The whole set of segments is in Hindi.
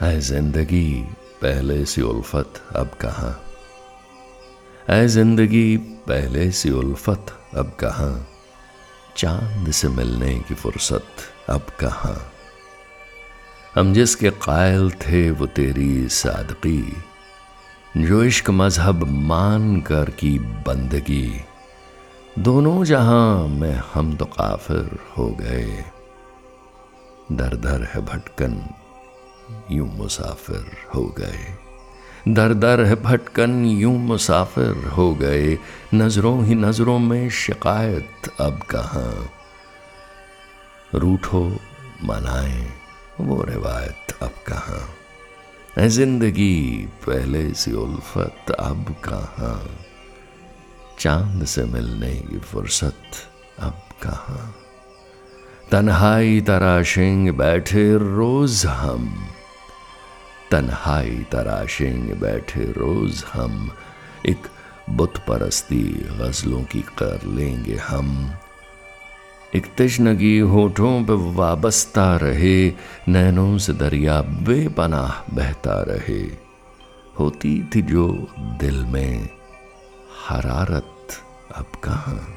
है ज़िंदगी पहले सी उल्फत, अब कहाँ? है ज़िंदगी पहले सी उल्फत, अब कहाँ? चाँद से मिलने की फुर्सत, अब कहाँ? हम जिसके कायल थे वो तेरी सादगी, जो इश्क मज़हब मान कर की बंदगी। दोनों जहाँ में हम तो काफिर हो गए। दर दर है भटकन यूँ मुसाफिर हो गए। दर दर है भटकन, यूँ मुसाफिर हो गए। नज़रों ही नज़रों में शिकायत अब कहाँ। रूठो, मनाए, वो रिवायत अब कहाँ। ज़िंदगी पहले सी उल्फत अब कहाँ। चाँद से मिलने की फुर्सत अब कहाँ। तन्हाई तराशेंगे बैठे रोज हम। तन्हाई तराशेंगे बैठे रोज हम। एक बुत परस्ती गजलों की कर लेंगे हम। एक तशनगी होठों पे वाबस्ता रहे, नैनों से दरिया बेपनाह बहता रहे। होती थी जो दिल में हरारत अब कहाँ?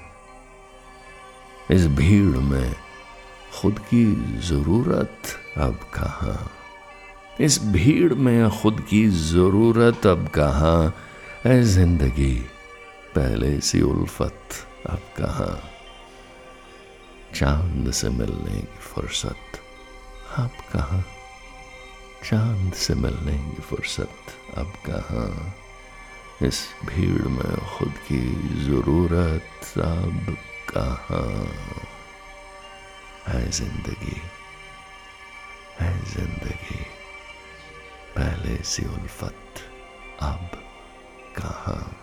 इस भीड़ में खुद की ज़रूरत अब कहाँ? इस भीड़ में खुद की ज़रूरत अब कहाँ? ज़िंदगी, पहले सी उल्फत अब कहाँ? चाँद से मिलने की फुर्सत अब कहाँ? चाँद से मिलने की फुर्सत अब कहाँ? इस भीड़ में खुद की ज़रूरत अब कहाँ? है ज़िंदगी है ज़िंदगी। पहले सी उल्फत अब कहाँ?